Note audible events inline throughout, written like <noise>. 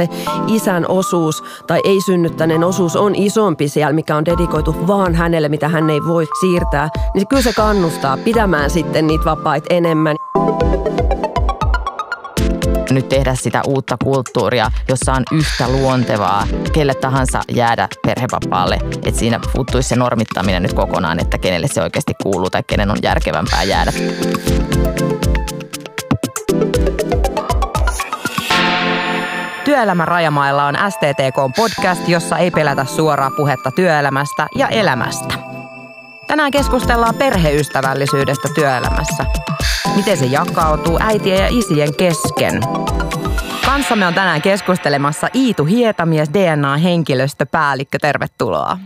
se isän osuus tai ei synnyttäneen osuus on isompi siellä, mikä on dedikoitu vaan hänelle, mitä hän ei voi siirtää, niin kyllä se kannustaa pitämään sitten niitä vapaita enemmän nyt tehdä sitä uutta kulttuuria, jossa on yhtä luontevaa kelle tahansa jäädä perhevapaalle. Että siinä puuttuisi se normittaminen nyt kokonaan, että kenelle se oikeasti kuuluu tai kenen on järkevämpää jäädä. Työelämän rajamailla on STTK podcast, jossa ei pelätä suoraa puhetta työelämästä ja elämästä. Tänään keskustellaan perheystävällisyydestä työelämässä. Miten se jakautuu äitien ja isien kesken? Kanssamme on tänään keskustelemassa Iitu Hietamies, DNA-henkilöstöpäällikkö. Tervetuloa.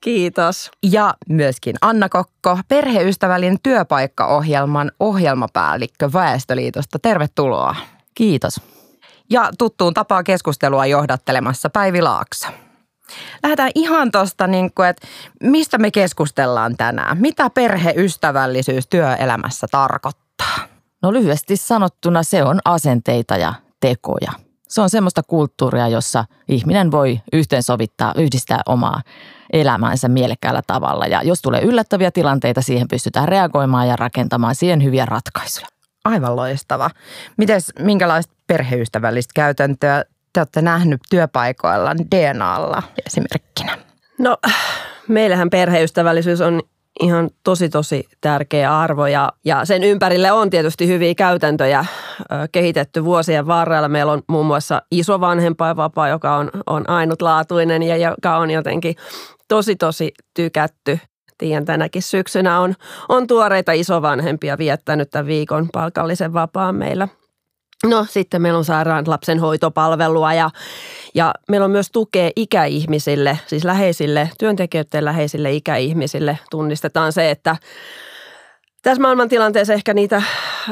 Kiitos. Ja myöskin Anna Kokko, perheystävällinen työpaikkaohjelman ohjelmapäällikkö Väestöliitosta. Tervetuloa. Kiitos. Ja tuttuun tapaa keskustelua johdattelemassa Päivi Laakso. Lähdetään ihan tuosta, niin että mistä me keskustellaan tänään. Mitä perheystävällisyys työelämässä tarkoittaa? No lyhyesti sanottuna se on asenteita ja tekoja. Se on semmoista kulttuuria, jossa ihminen voi yhteensovittaa, yhdistää omaa elämäänsä mielekkäällä tavalla. Ja jos tulee yllättäviä tilanteita, siihen pystytään reagoimaan ja rakentamaan siihen hyviä ratkaisuja. Aivan loistava. Mites, minkälaista perheystävällistä käytäntöä te olette nähnyt työpaikoilla DNAlla esimerkkinä? No, meillähän perheystävällisyys on ihan tosi tosi tärkeä arvo ja, ja sen ympärille on tietysti hyviä käytäntöjä kehitetty vuosien varrella. Meillä on muun muassa iso vanhempainvapaa, joka on, on ainutlaatuinen ja joka on jotenkin tosi tosi tykätty. Tiedän, tänäkin syksynä on, on tuoreita isovanhempia viettänyt tämän viikon palkallisen vapaan meillä – No sitten meillä on sairaan lapsen hoitopalvelua ja, ja meillä on myös tukea ikäihmisille, siis läheisille, työntekijöiden läheisille ikäihmisille. Tunnistetaan se, että tässä maailmantilanteessa ehkä niitä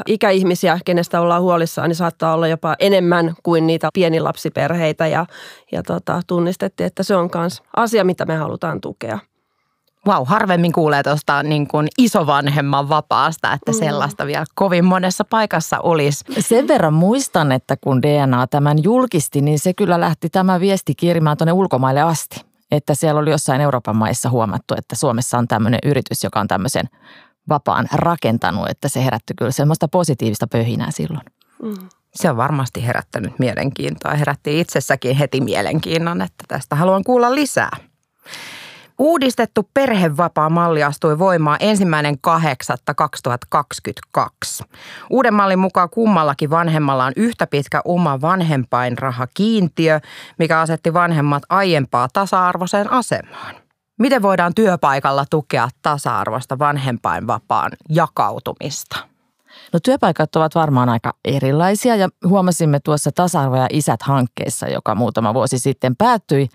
ikäihmisiä, kenestä ollaan huolissaan, niin saattaa olla jopa enemmän kuin niitä pienilapsiperheitä ja, ja tota, tunnistettiin, että se on myös asia, mitä me halutaan tukea. Vau, wow, harvemmin kuulee tuosta niin kuin isovanhemman vapaasta, että mm. sellaista vielä kovin monessa paikassa olisi. Sen verran muistan, että kun DNA tämän julkisti, niin se kyllä lähti tämä viesti kiirimään tuonne ulkomaille asti. Että siellä oli jossain Euroopan maissa huomattu, että Suomessa on tämmöinen yritys, joka on tämmöisen vapaan rakentanut, että se herätti kyllä semmoista positiivista pöhinää silloin. Mm. Se on varmasti herättänyt mielenkiintoa. Herätti itsessäkin heti mielenkiinnon, että tästä haluan kuulla lisää. Uudistettu perhevapaa-malli astui voimaan ensimmäinen 8.2022. Uuden mallin mukaan kummallakin vanhemmalla on yhtä pitkä oma vanhempainrahakiintiö, mikä asetti vanhemmat aiempaa tasa-arvoiseen asemaan. Miten voidaan työpaikalla tukea tasa-arvoista vanhempainvapaan jakautumista? No työpaikat ovat varmaan aika erilaisia ja huomasimme tuossa tasa-arvo ja isät-hankkeessa, joka muutama vuosi sitten päättyi,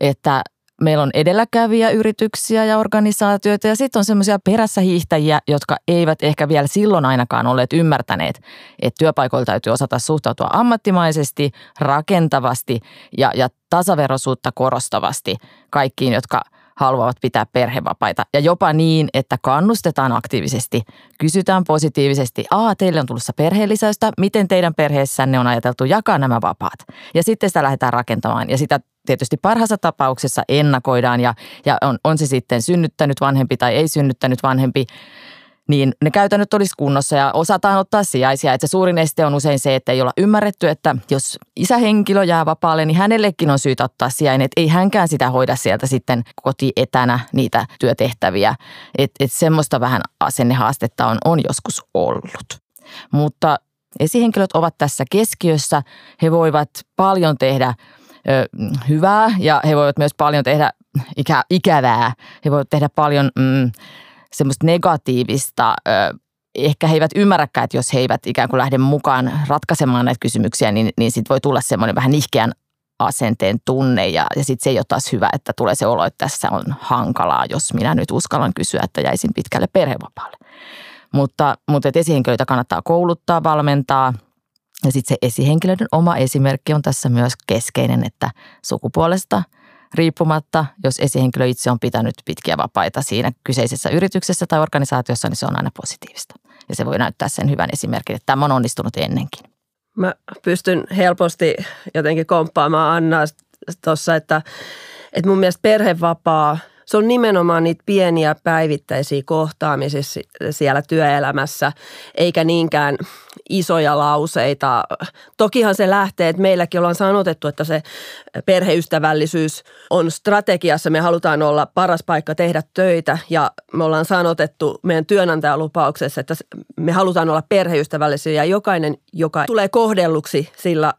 että meillä on edelläkäviä yrityksiä ja organisaatioita ja sitten on semmoisia perässä hiihtäjiä, jotka eivät ehkä vielä silloin ainakaan olleet ymmärtäneet, että työpaikoilla täytyy osata suhtautua ammattimaisesti, rakentavasti ja, ja tasaveroisuutta korostavasti kaikkiin, jotka haluavat pitää perhevapaita. Ja jopa niin, että kannustetaan aktiivisesti, kysytään positiivisesti, aa teille on tulossa perheellisäystä, miten teidän perheessänne on ajateltu jakaa nämä vapaat. Ja sitten sitä lähdetään rakentamaan. Ja sitä tietysti parhaassa tapauksessa ennakoidaan. Ja, ja on, on se sitten synnyttänyt vanhempi tai ei synnyttänyt vanhempi, niin ne käytännöt olisi kunnossa ja osataan ottaa sijaisia. Että se suurin este on usein se, että ei olla ymmärretty, että jos isähenkilö jää vapaalle, niin hänellekin on syytä ottaa sijainen. Että ei hänkään sitä hoida sieltä sitten kotietänä niitä työtehtäviä. Että et semmoista vähän asennehaastetta on, on joskus ollut. Mutta esihenkilöt ovat tässä keskiössä. He voivat paljon tehdä hyvää ja he voivat myös paljon tehdä ikä, ikävää. He voivat tehdä paljon mm, semmoista negatiivista. Ehkä he eivät ymmärräkään, että jos he eivät ikään kuin lähde mukaan ratkaisemaan näitä kysymyksiä, niin, niin sitten voi tulla semmoinen vähän nihkeän asenteen tunne ja, ja sitten se ei ole taas hyvä, että tulee se olo, että tässä on hankalaa, jos minä nyt uskallan kysyä, että jäisin pitkälle perhevapaalle. Mutta, mutta esihenkilöitä kannattaa kouluttaa, valmentaa – ja sitten se esihenkilöiden oma esimerkki on tässä myös keskeinen, että sukupuolesta riippumatta, jos esihenkilö itse on pitänyt pitkiä vapaita siinä kyseisessä yrityksessä tai organisaatiossa, niin se on aina positiivista. Ja se voi näyttää sen hyvän esimerkin, että tämä on onnistunut ennenkin. Mä pystyn helposti jotenkin komppaamaan Annaa tuossa, että, että mun mielestä perhevapaa – se on nimenomaan niitä pieniä päivittäisiä kohtaamisia siellä työelämässä, eikä niinkään isoja lauseita. Tokihan se lähtee, että meilläkin ollaan sanotettu, että se perheystävällisyys on strategiassa. Me halutaan olla paras paikka tehdä töitä ja me ollaan sanotettu meidän työnantajalupauksessa, että me halutaan olla perheystävällisiä ja jokainen, joka tulee kohdelluksi sillä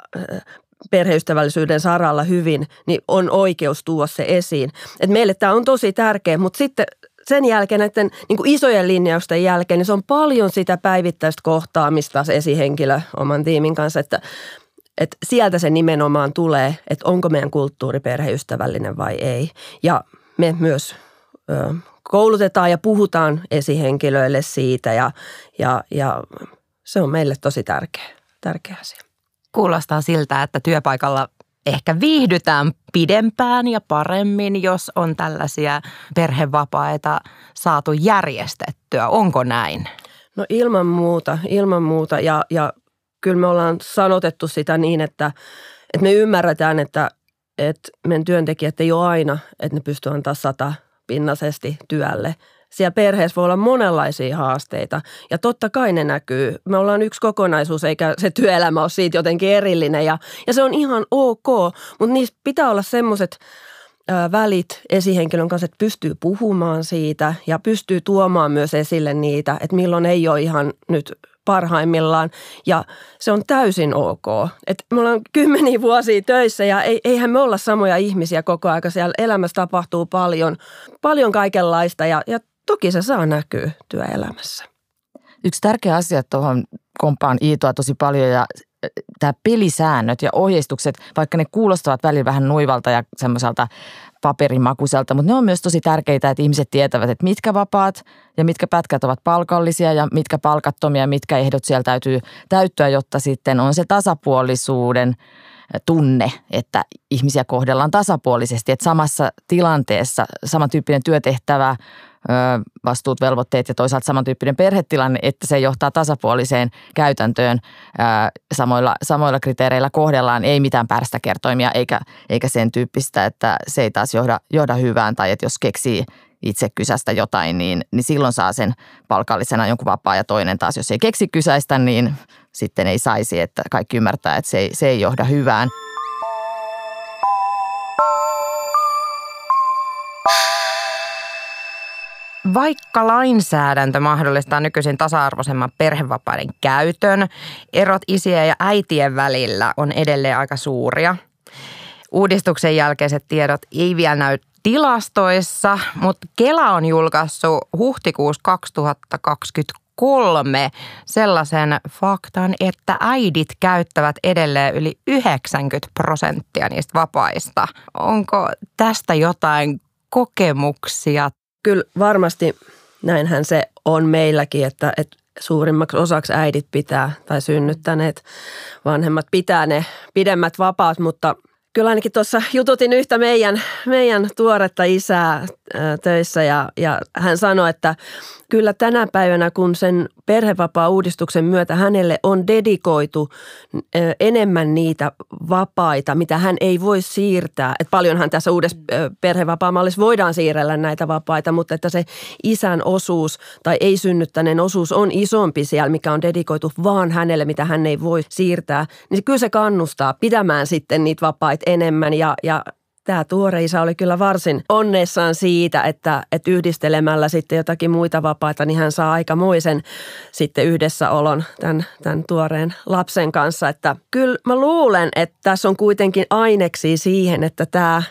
perheystävällisyyden saralla hyvin, niin on oikeus tuoda se esiin. Et meille tämä on tosi tärkeä, mutta sitten sen jälkeen näiden niin kuin isojen linjausten jälkeen, niin se on paljon sitä päivittäistä kohtaamista se esihenkilö oman tiimin kanssa, että, että sieltä se nimenomaan tulee, että onko meidän kulttuuri perheystävällinen vai ei. Ja me myös ö, koulutetaan ja puhutaan esihenkilöille siitä ja, ja, ja se on meille tosi tärkeä, tärkeä asia. Kuulostaa siltä, että työpaikalla ehkä viihdytään pidempään ja paremmin, jos on tällaisia perhevapaita saatu järjestettyä. Onko näin? No ilman muuta, ilman muuta. Ja, ja kyllä me ollaan sanotettu sitä niin, että, että me ymmärretään, että, että meidän työntekijät ei ole aina, että ne pystyvät antaa sata pinnasesti työlle siellä perheessä voi olla monenlaisia haasteita ja totta kai ne näkyy. Me ollaan yksi kokonaisuus eikä se työelämä ole siitä jotenkin erillinen ja, ja se on ihan ok, mutta niissä pitää olla semmoiset välit esihenkilön kanssa, että pystyy puhumaan siitä ja pystyy tuomaan myös esille niitä, että milloin ei ole ihan nyt parhaimmillaan ja se on täysin ok. Et me ollaan kymmeniä vuosia töissä ja eihän me olla samoja ihmisiä koko aika. Siellä elämässä tapahtuu paljon, paljon kaikenlaista ja, ja toki se saa näkyä työelämässä. Yksi tärkeä asia tuohon kompaan Iitoa tosi paljon ja tämä pelisäännöt ja ohjeistukset, vaikka ne kuulostavat välillä vähän nuivalta ja semmoiselta paperimakuiselta, mutta ne on myös tosi tärkeitä, että ihmiset tietävät, että mitkä vapaat ja mitkä pätkät ovat palkallisia ja mitkä palkattomia, mitkä ehdot siellä täytyy täyttyä, jotta sitten on se tasapuolisuuden tunne, että ihmisiä kohdellaan tasapuolisesti, että samassa tilanteessa samantyyppinen työtehtävä vastuut, velvoitteet ja toisaalta samantyyppinen perhetilanne, että se johtaa tasapuoliseen käytäntöön samoilla, samoilla kriteereillä kohdellaan, ei mitään pärstäkertoimia eikä, eikä sen tyyppistä, että se ei taas johda, johda hyvään tai että jos keksii itse kysästä jotain, niin, niin silloin saa sen palkallisena jonkun vapaa ja toinen taas, jos ei keksi kysäistä, niin sitten ei saisi, että kaikki ymmärtää, että se ei, se ei johda hyvään. Vaikka lainsäädäntö mahdollistaa nykyisin tasa-arvoisemman perhevapaiden käytön, erot isien ja äitien välillä on edelleen aika suuria. Uudistuksen jälkeiset tiedot ei vielä näy tilastoissa, mutta Kela on julkaissut huhtikuussa 2023 sellaisen faktan, että äidit käyttävät edelleen yli 90 prosenttia niistä vapaista. Onko tästä jotain kokemuksia kyllä varmasti näinhän se on meilläkin, että, että suurimmaksi osaksi äidit pitää tai synnyttäneet vanhemmat pitää ne pidemmät vapaat, mutta kyllä ainakin tuossa jututin yhtä meidän, meidän tuoretta isää töissä ja, ja hän sanoi, että kyllä tänä päivänä, kun sen perhevapaa-uudistuksen myötä hänelle on dedikoitu enemmän niitä vapaita, mitä hän ei voi siirtää. Että paljonhan tässä uudessa perhevapaamallissa voidaan siirrellä näitä vapaita, mutta että se isän osuus tai ei synnyttäneen osuus on isompi siellä, mikä on dedikoitu vaan hänelle, mitä hän ei voi siirtää. Niin kyllä se kannustaa pitämään sitten niitä vapaita enemmän ja, ja tämä tuore isä oli kyllä varsin onnessaan siitä, että, että yhdistelemällä sitten jotakin muita vapaita, niin hän saa aikamoisen sitten yhdessäolon tämän, tämän tuoreen lapsen kanssa. Että kyllä mä luulen, että tässä on kuitenkin aineksi siihen, että tämä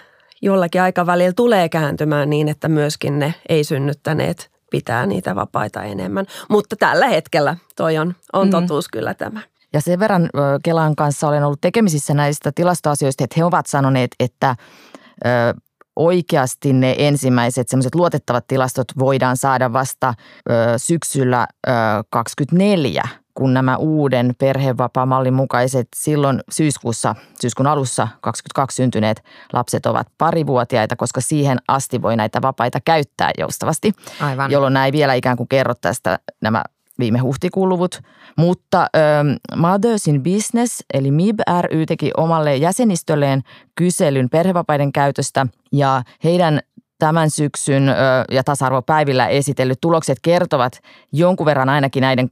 jollakin aikavälillä tulee kääntymään niin, että myöskin ne ei-synnyttäneet pitää niitä vapaita enemmän. Mutta tällä hetkellä toi on, on mm. totuus kyllä tämä. Ja sen verran Kelan kanssa olen ollut tekemisissä näistä tilastoasioista, että he ovat sanoneet, että oikeasti ne ensimmäiset semmoiset luotettavat tilastot voidaan saada vasta syksyllä 2024, kun nämä uuden perhevapaamallin mukaiset silloin syyskuussa, syyskuun alussa 22 syntyneet lapset ovat parivuotiaita, koska siihen asti voi näitä vapaita käyttää joustavasti. Aivan. Jolloin näin vielä ikään kuin kerro tästä nämä viime huhtikuun luvut, mutta ö, Mothers in Business eli MIB ry teki omalle jäsenistölleen kyselyn perhevapaiden käytöstä ja heidän tämän syksyn ö, ja tasa-arvopäivillä esitellyt tulokset kertovat jonkun verran ainakin näiden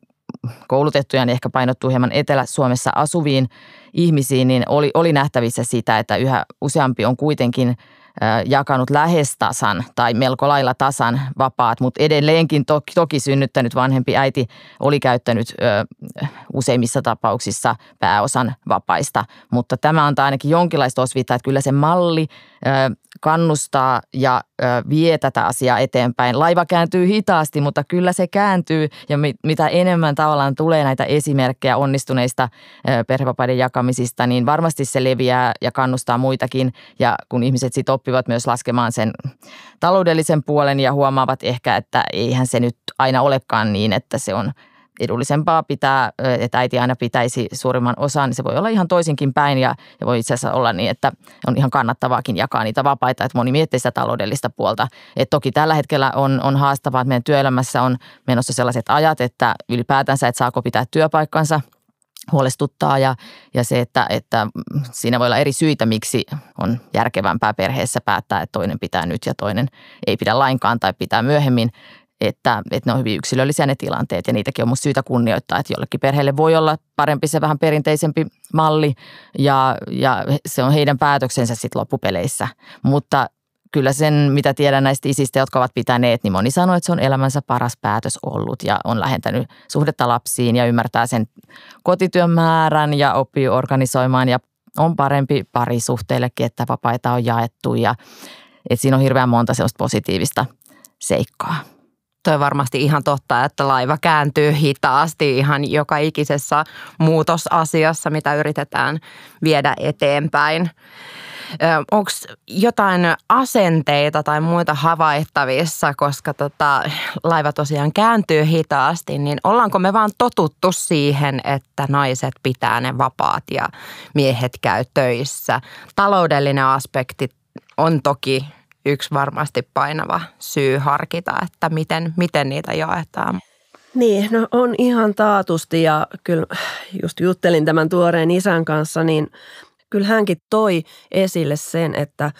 koulutettuja, niin ehkä painottuu hieman Etelä-Suomessa asuviin ihmisiin, niin oli, oli nähtävissä sitä, että yhä useampi on kuitenkin jakanut lähes tasan tai melko lailla tasan vapaat, mutta edelleenkin toki, toki synnyttänyt vanhempi äiti oli käyttänyt ö, useimmissa tapauksissa pääosan vapaista. Mutta tämä antaa ainakin jonkinlaista osviittaa, että kyllä se malli ö, kannustaa ja ö, vie tätä asiaa eteenpäin. Laiva kääntyy hitaasti, mutta kyllä se kääntyy ja mit, mitä enemmän tavallaan tulee näitä esimerkkejä onnistuneista ö, perhevapaiden jakamisista, niin varmasti se leviää ja kannustaa muitakin. Ja kun ihmiset sitten oppivat myös laskemaan sen taloudellisen puolen ja huomaavat ehkä, että eihän se nyt aina olekaan niin, että se on edullisempaa pitää, että äiti aina pitäisi suurimman osan, niin se voi olla ihan toisinkin päin ja, ja voi itse asiassa olla niin, että on ihan kannattavaakin jakaa niitä vapaita, että moni miettii sitä taloudellista puolta. Et toki tällä hetkellä on, on haastavaa, että meidän työelämässä on menossa sellaiset ajat, että ylipäätänsä, että saako pitää työpaikkansa – huolestuttaa ja, ja se, että, että siinä voi olla eri syitä, miksi on järkevämpää perheessä päättää, että toinen pitää nyt ja toinen ei pidä lainkaan tai pitää myöhemmin että, että ne on hyvin yksilöllisiä ne tilanteet ja niitäkin on musta syytä kunnioittaa, että jollekin perheelle voi olla parempi se vähän perinteisempi malli ja, ja se on heidän päätöksensä sitten loppupeleissä. Mutta kyllä sen, mitä tiedän näistä isistä, jotka ovat pitäneet, niin moni sanoo, että se on elämänsä paras päätös ollut ja on lähentänyt suhdetta lapsiin ja ymmärtää sen kotityön määrän ja oppii organisoimaan ja on parempi parisuhteillekin, että vapaita on jaettu ja että siinä on hirveän monta sellaista positiivista seikkaa toi varmasti ihan totta, että laiva kääntyy hitaasti ihan joka ikisessä muutosasiassa, mitä yritetään viedä eteenpäin. Onko jotain asenteita tai muita havaittavissa, koska tota, laiva tosiaan kääntyy hitaasti, niin ollaanko me vaan totuttu siihen, että naiset pitää ne vapaat ja miehet käy töissä? Taloudellinen aspekti on toki yksi varmasti painava syy harkita, että miten, miten niitä jaetaan. Niin, no on ihan taatusti ja kyllä just juttelin tämän tuoreen isän kanssa, niin kyllä hänkin toi esille sen, että,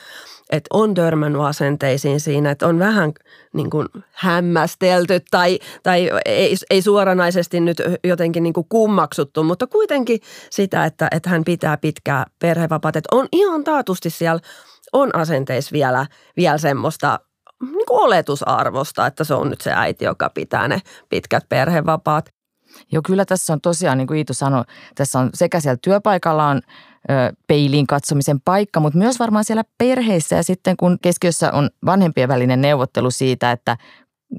että on törmännyt asenteisiin siinä, että on vähän niin kuin hämmästelty tai, tai ei, ei suoranaisesti nyt jotenkin niin kuin kummaksuttu, mutta kuitenkin sitä, että, että hän pitää pitkää perhevapaata. Että on ihan taatusti siellä on asenteissa vielä, vielä semmoista niin kuin oletusarvosta, että se on nyt se äiti, joka pitää ne pitkät perhevapaat. Joo, kyllä tässä on tosiaan, niin kuin Iitu sanoi, tässä on sekä siellä työpaikalla on peiliin katsomisen paikka, mutta myös varmaan siellä perheissä. Ja sitten kun keskiössä on vanhempien välinen neuvottelu siitä, että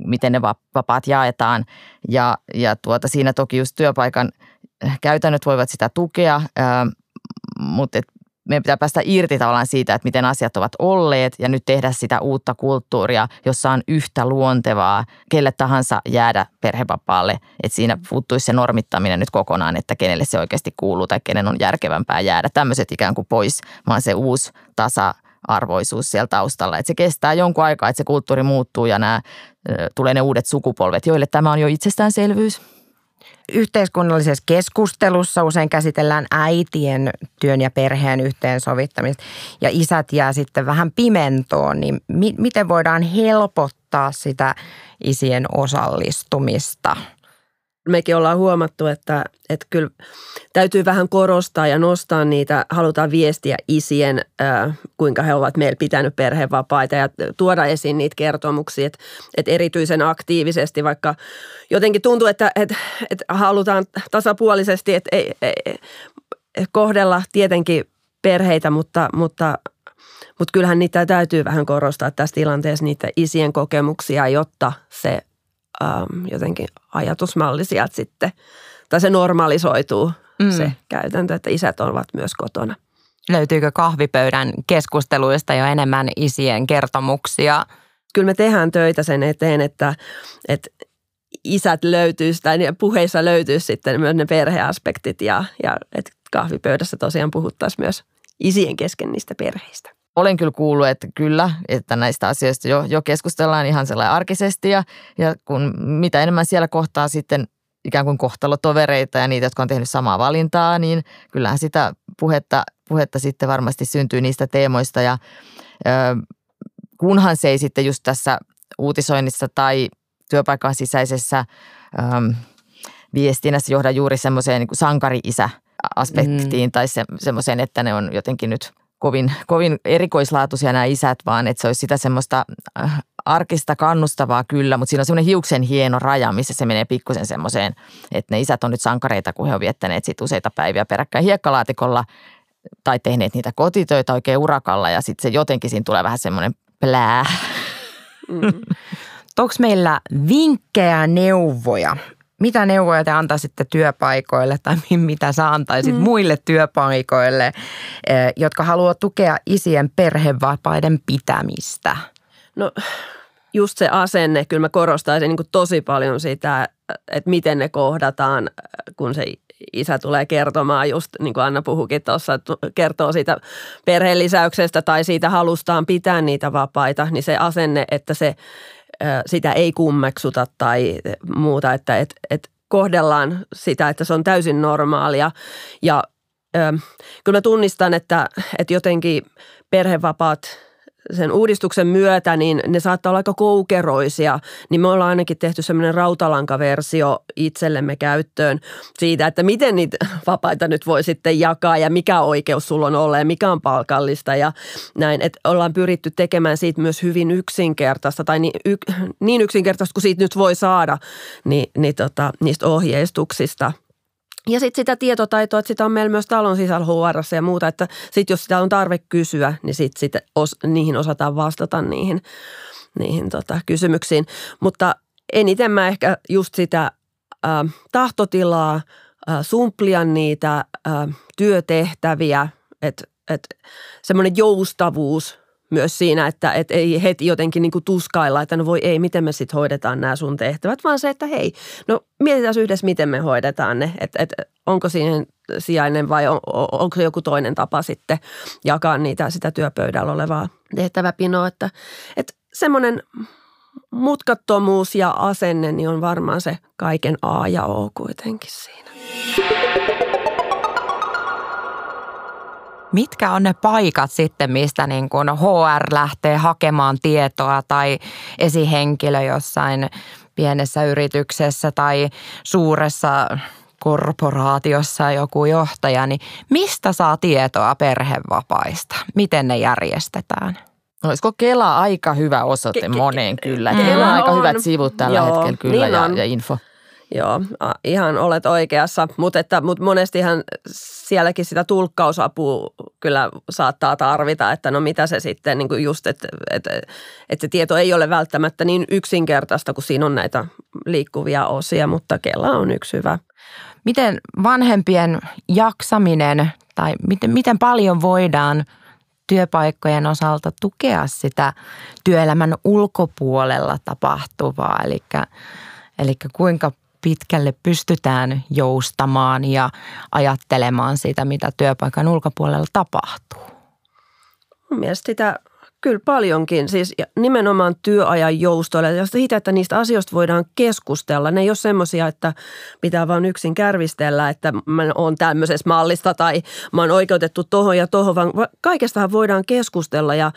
miten ne vapaat jaetaan. Ja, ja tuota, siinä toki just työpaikan käytännöt voivat sitä tukea, mutta et meidän pitää päästä irti tavallaan siitä, että miten asiat ovat olleet ja nyt tehdä sitä uutta kulttuuria, jossa on yhtä luontevaa kelle tahansa jäädä perhevapaalle. Että siinä puuttuisi se normittaminen nyt kokonaan, että kenelle se oikeasti kuuluu tai kenen on järkevämpää jäädä. Tämmöiset ikään kuin pois, vaan se uusi tasa arvoisuus siellä taustalla. Että se kestää jonkun aikaa, että se kulttuuri muuttuu ja nämä, tulee ne uudet sukupolvet, joille tämä on jo itsestäänselvyys yhteiskunnallisessa keskustelussa usein käsitellään äitien työn ja perheen yhteensovittamista ja isät jää sitten vähän pimentoon, niin mi- miten voidaan helpottaa sitä isien osallistumista – mekin ollaan huomattu, että, että kyllä täytyy vähän korostaa ja nostaa niitä, halutaan viestiä isien, kuinka he ovat meillä pitänyt perhevapaita ja tuoda esiin niitä kertomuksia, että, että erityisen aktiivisesti, vaikka jotenkin tuntuu, että, että, että halutaan tasapuolisesti, että ei, ei, kohdella tietenkin perheitä, mutta, mutta mutta kyllähän niitä täytyy vähän korostaa tässä tilanteessa niitä isien kokemuksia, jotta se ähm, jotenkin ajatusmalli sieltä sitten, tai se normalisoituu mm. se käytäntö, että isät ovat myös kotona. Löytyykö kahvipöydän keskusteluista jo enemmän isien kertomuksia? Kyllä me tehdään töitä sen eteen, että, että isät löytyisi tai puheissa löytyisi sitten myös ne perheaspektit ja, ja että kahvipöydässä tosiaan puhuttaisiin myös isien kesken niistä perheistä olen kyllä kuullut, että kyllä, että näistä asioista jo, jo keskustellaan ihan sellainen arkisesti ja, ja kun mitä enemmän siellä kohtaa sitten ikään kuin kohtalotovereita ja niitä, jotka on tehnyt samaa valintaa, niin kyllähän sitä puhetta, puhetta sitten varmasti syntyy niistä teemoista ja ö, kunhan se ei sitten just tässä uutisoinnissa tai työpaikan sisäisessä ö, viestinnässä johda juuri semmoiseen niin sankari-isä aspektiin mm. tai se, semmoiseen, että ne on jotenkin nyt kovin, kovin erikoislaatuisia nämä isät, vaan että se olisi sitä semmoista äh, arkista kannustavaa kyllä, mutta siinä on semmoinen hiuksen hieno raja, missä se menee pikkusen semmoiseen, että ne isät on nyt sankareita, kun he on viettäneet sit useita päiviä peräkkäin hiekkalaatikolla tai tehneet niitä kotitöitä oikein urakalla ja sitten se jotenkin siinä tulee vähän semmoinen plää. Mm. Onko meillä vinkkejä, neuvoja mitä neuvoja te antaisitte työpaikoille tai mitä sä antaisit mm. muille työpaikoille, eh, jotka haluaa tukea isien perhevapaiden pitämistä? No just se asenne, kyllä mä korostaisin niin tosi paljon sitä, että miten ne kohdataan, kun se isä tulee kertomaan, just niin kuin Anna puhukin tuossa, kertoo siitä perhelisäyksestä tai siitä halustaan pitää niitä vapaita, niin se asenne, että se sitä ei kummeksuta tai muuta, että et, et kohdellaan sitä, että se on täysin normaalia. Ja ö, kyllä mä tunnistan, että, että jotenkin perhevapaat – sen uudistuksen myötä, niin ne saattaa olla aika koukeroisia, niin me ollaan ainakin tehty semmoinen rautalankaversio itsellemme käyttöön siitä, että miten niitä <laughs> vapaita nyt voi sitten jakaa ja mikä oikeus sulla on olla ja mikä on palkallista ja näin. Että ollaan pyritty tekemään siitä myös hyvin yksinkertaista tai niin, y, niin yksinkertaista kuin siitä nyt voi saada niin, niin tota, niistä ohjeistuksista – ja sitten sitä tietotaitoa, että sitä on meillä myös talon sisällä HR ja muuta, että sitten jos sitä on tarve kysyä, niin sitten sit os, niihin osataan vastata niihin, niihin tota, kysymyksiin. Mutta eniten mä ehkä just sitä ä, tahtotilaa, ä, sumplia niitä ä, työtehtäviä, että et, semmoinen joustavuus myös siinä, että et ei heti jotenkin niin tuskailla, että no voi ei, miten me sitten hoidetaan nämä sun tehtävät, vaan se, että hei, no mietitään yhdessä, miten me hoidetaan ne, että et, onko siihen sijainen vai on, onko se joku toinen tapa sitten jakaa niitä sitä työpöydällä olevaa tehtäväpinoa, että, että semmoinen mutkattomuus ja asenne niin on varmaan se kaiken A ja O kuitenkin siinä. Mitkä on ne paikat sitten, mistä niin kuin HR lähtee hakemaan tietoa tai esihenkilö jossain pienessä yrityksessä tai suuressa korporaatiossa joku johtaja, niin mistä saa tietoa perhevapaista? Miten ne järjestetään? Olisiko Kela aika hyvä osoite ke- moneen kyllä? Kela on aika hyvät sivut tällä Joo, hetkellä kyllä niin ja, ja info. Joo, ihan olet oikeassa, mutta, mutta monestihan sielläkin sitä tulkkausapua kyllä saattaa tarvita, että no mitä se sitten niin kuin just, että, että, että se tieto ei ole välttämättä niin yksinkertaista, kun siinä on näitä liikkuvia osia, mutta Kela on yksi hyvä. Miten vanhempien jaksaminen tai miten, miten paljon voidaan työpaikkojen osalta tukea sitä työelämän ulkopuolella tapahtuvaa, eli Eli kuinka pitkälle pystytään joustamaan ja ajattelemaan sitä, mitä työpaikan ulkopuolella tapahtuu? Mun mielestä sitä kyllä paljonkin, siis nimenomaan työajan joustoilla ja siitä, että niistä asioista voidaan keskustella. Ne ei ole semmoisia, että pitää vaan yksin kärvistellä, että mä oon tämmöisessä mallista tai mä oon oikeutettu tohon ja tohon, vaan kaikestahan voidaan keskustella ja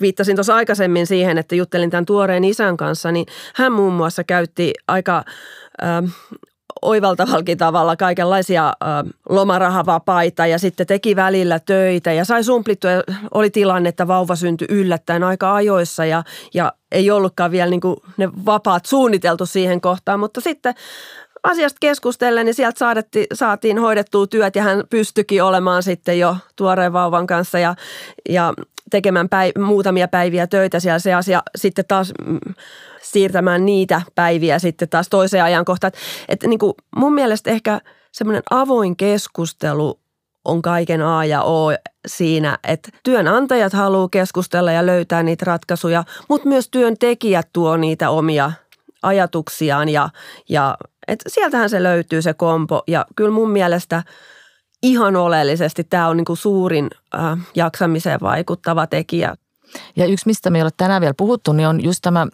viittasin tuossa aikaisemmin siihen, että juttelin tämän tuoreen isän kanssa, niin hän muun muassa käytti aika oivaltavallakin tavalla kaikenlaisia äh, lomarahavapaita ja sitten teki välillä töitä ja sai sumplittua. Oli tilanne, että vauva syntyi yllättäen aika ajoissa ja, ja ei ollutkaan vielä niin ne vapaat suunniteltu siihen kohtaan, mutta sitten asiasta keskustellen, niin sieltä saadetti, saatiin hoidettua työt ja hän pystyikin olemaan sitten jo tuoreen vauvan kanssa ja, ja tekemään päiv- muutamia päiviä töitä siellä se asia sitten taas mm, siirtämään niitä päiviä sitten taas toiseen ajankohtaan. Että, että niin kuin mun mielestä ehkä semmoinen avoin keskustelu on kaiken A ja O siinä, että työnantajat haluaa keskustella ja löytää niitä ratkaisuja, mutta myös työntekijät tuo niitä omia ajatuksiaan ja, ja et sieltähän se löytyy se kompo ja kyllä mun mielestä ihan oleellisesti tämä on niin kuin suurin äh, jaksamiseen vaikuttava tekijä. Ja yksi, mistä me ei ole tänään vielä puhuttu, niin on just tämä,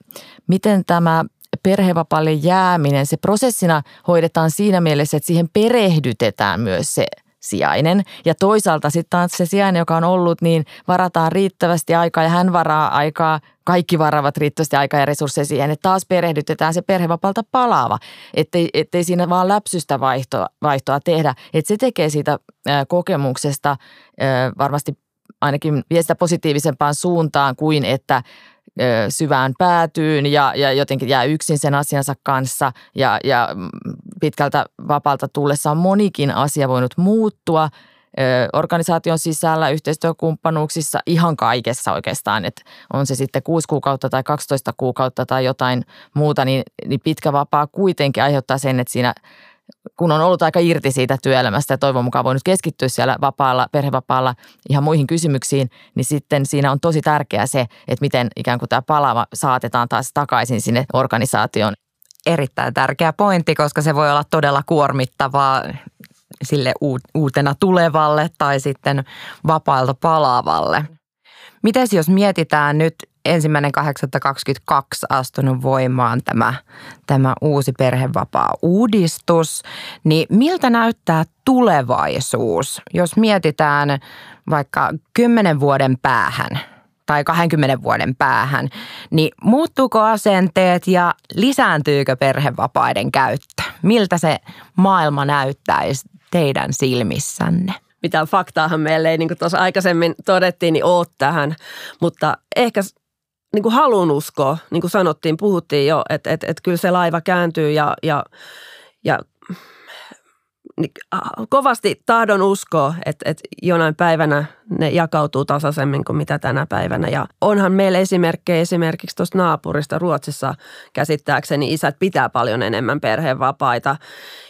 miten tämä perhevapaalle jääminen, se prosessina hoidetaan siinä mielessä, että siihen perehdytetään myös se sijainen. Ja toisaalta sitten se sijainen, joka on ollut, niin varataan riittävästi aikaa ja hän varaa aikaa, kaikki varavat riittävästi aikaa ja resursseja siihen, että taas perehdytetään se perhevapaalta palaava, ettei, ettei siinä vaan läpsystä vaihtoa, vaihtoa tehdä. Että se tekee siitä kokemuksesta varmasti ainakin vie sitä positiivisempaan suuntaan kuin että syvään päätyyn ja, ja jotenkin jää yksin sen asiansa kanssa ja, ja pitkältä vapaalta tullessa on monikin asia voinut muuttua organisaation sisällä, yhteistyökumppanuuksissa, ihan kaikessa oikeastaan, että on se sitten 6 kuukautta tai 12 kuukautta tai jotain muuta, niin, niin pitkä vapaa kuitenkin aiheuttaa sen, että siinä kun on ollut aika irti siitä työelämästä ja toivon mukaan voinut keskittyä siellä vapaalla, perhevapaalla ihan muihin kysymyksiin, niin sitten siinä on tosi tärkeää se, että miten ikään kuin tämä palava saatetaan taas takaisin sinne organisaation. Erittäin tärkeä pointti, koska se voi olla todella kuormittavaa sille uutena tulevalle tai sitten vapailta palaavalle. Mites jos mietitään nyt ensimmäinen 8.22 astunut voimaan tämä, tämä uusi perhevapaa-uudistus, niin miltä näyttää tulevaisuus, jos mietitään vaikka 10 vuoden päähän tai 20 vuoden päähän, niin muuttuuko asenteet ja lisääntyykö perhevapaiden käyttö? Miltä se maailma näyttäisi teidän silmissänne? mitään faktaahan meille ei, niin kuin tuossa aikaisemmin todettiin, niin ole tähän. Mutta ehkä niin kuin halun uskoa, niin kuin sanottiin, puhuttiin jo, että, että, että kyllä se laiva kääntyy ja, ja, ja niin, kovasti tahdon uskoa, että, että jonain päivänä ne jakautuu tasaisemmin kuin mitä tänä päivänä. Ja onhan meillä esimerkkejä esimerkiksi tuosta naapurista Ruotsissa käsittääkseni isät pitää paljon enemmän perhevapaita.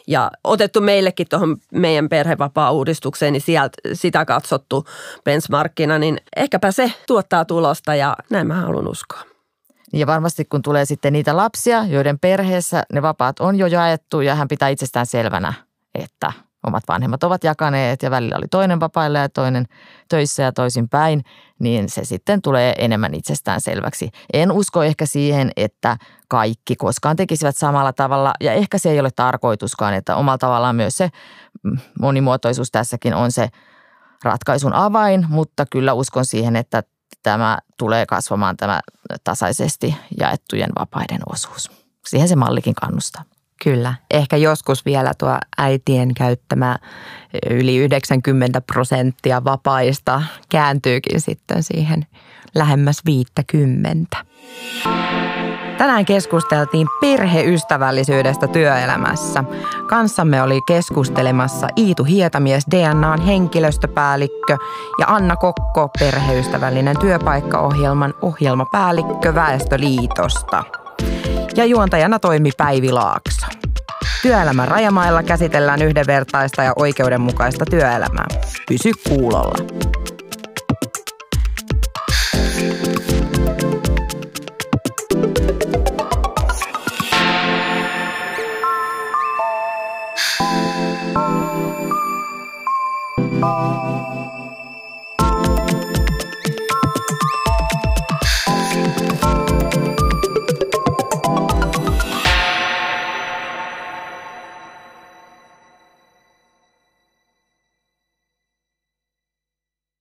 Ja otettu meillekin tuohon meidän perhevapaa-uudistukseen, niin sieltä sitä katsottu benchmarkkina, niin ehkäpä se tuottaa tulosta ja näin mä haluan uskoa. Ja varmasti kun tulee sitten niitä lapsia, joiden perheessä ne vapaat on jo jaettu ja hän pitää itsestään selvänä, että omat vanhemmat ovat jakaneet ja välillä oli toinen vapailla ja toinen töissä ja toisin päin, niin se sitten tulee enemmän itsestään selväksi. En usko ehkä siihen, että kaikki koskaan tekisivät samalla tavalla ja ehkä se ei ole tarkoituskaan, että omalla tavallaan myös se monimuotoisuus tässäkin on se ratkaisun avain, mutta kyllä uskon siihen, että tämä tulee kasvamaan tämä tasaisesti jaettujen vapaiden osuus. Siihen se mallikin kannustaa. Kyllä. Ehkä joskus vielä tuo äitien käyttämä yli 90 prosenttia vapaista kääntyykin sitten siihen lähemmäs 50. Tänään keskusteltiin perheystävällisyydestä työelämässä. Kanssamme oli keskustelemassa Iitu Hietamies DNAn henkilöstöpäällikkö ja Anna Kokko perheystävällinen työpaikkaohjelman ohjelmapäällikkö Väestöliitosta ja juontajana toimi Päivi Laakso. Työelämän rajamailla käsitellään yhdenvertaista ja oikeudenmukaista työelämää. Pysy kuulolla.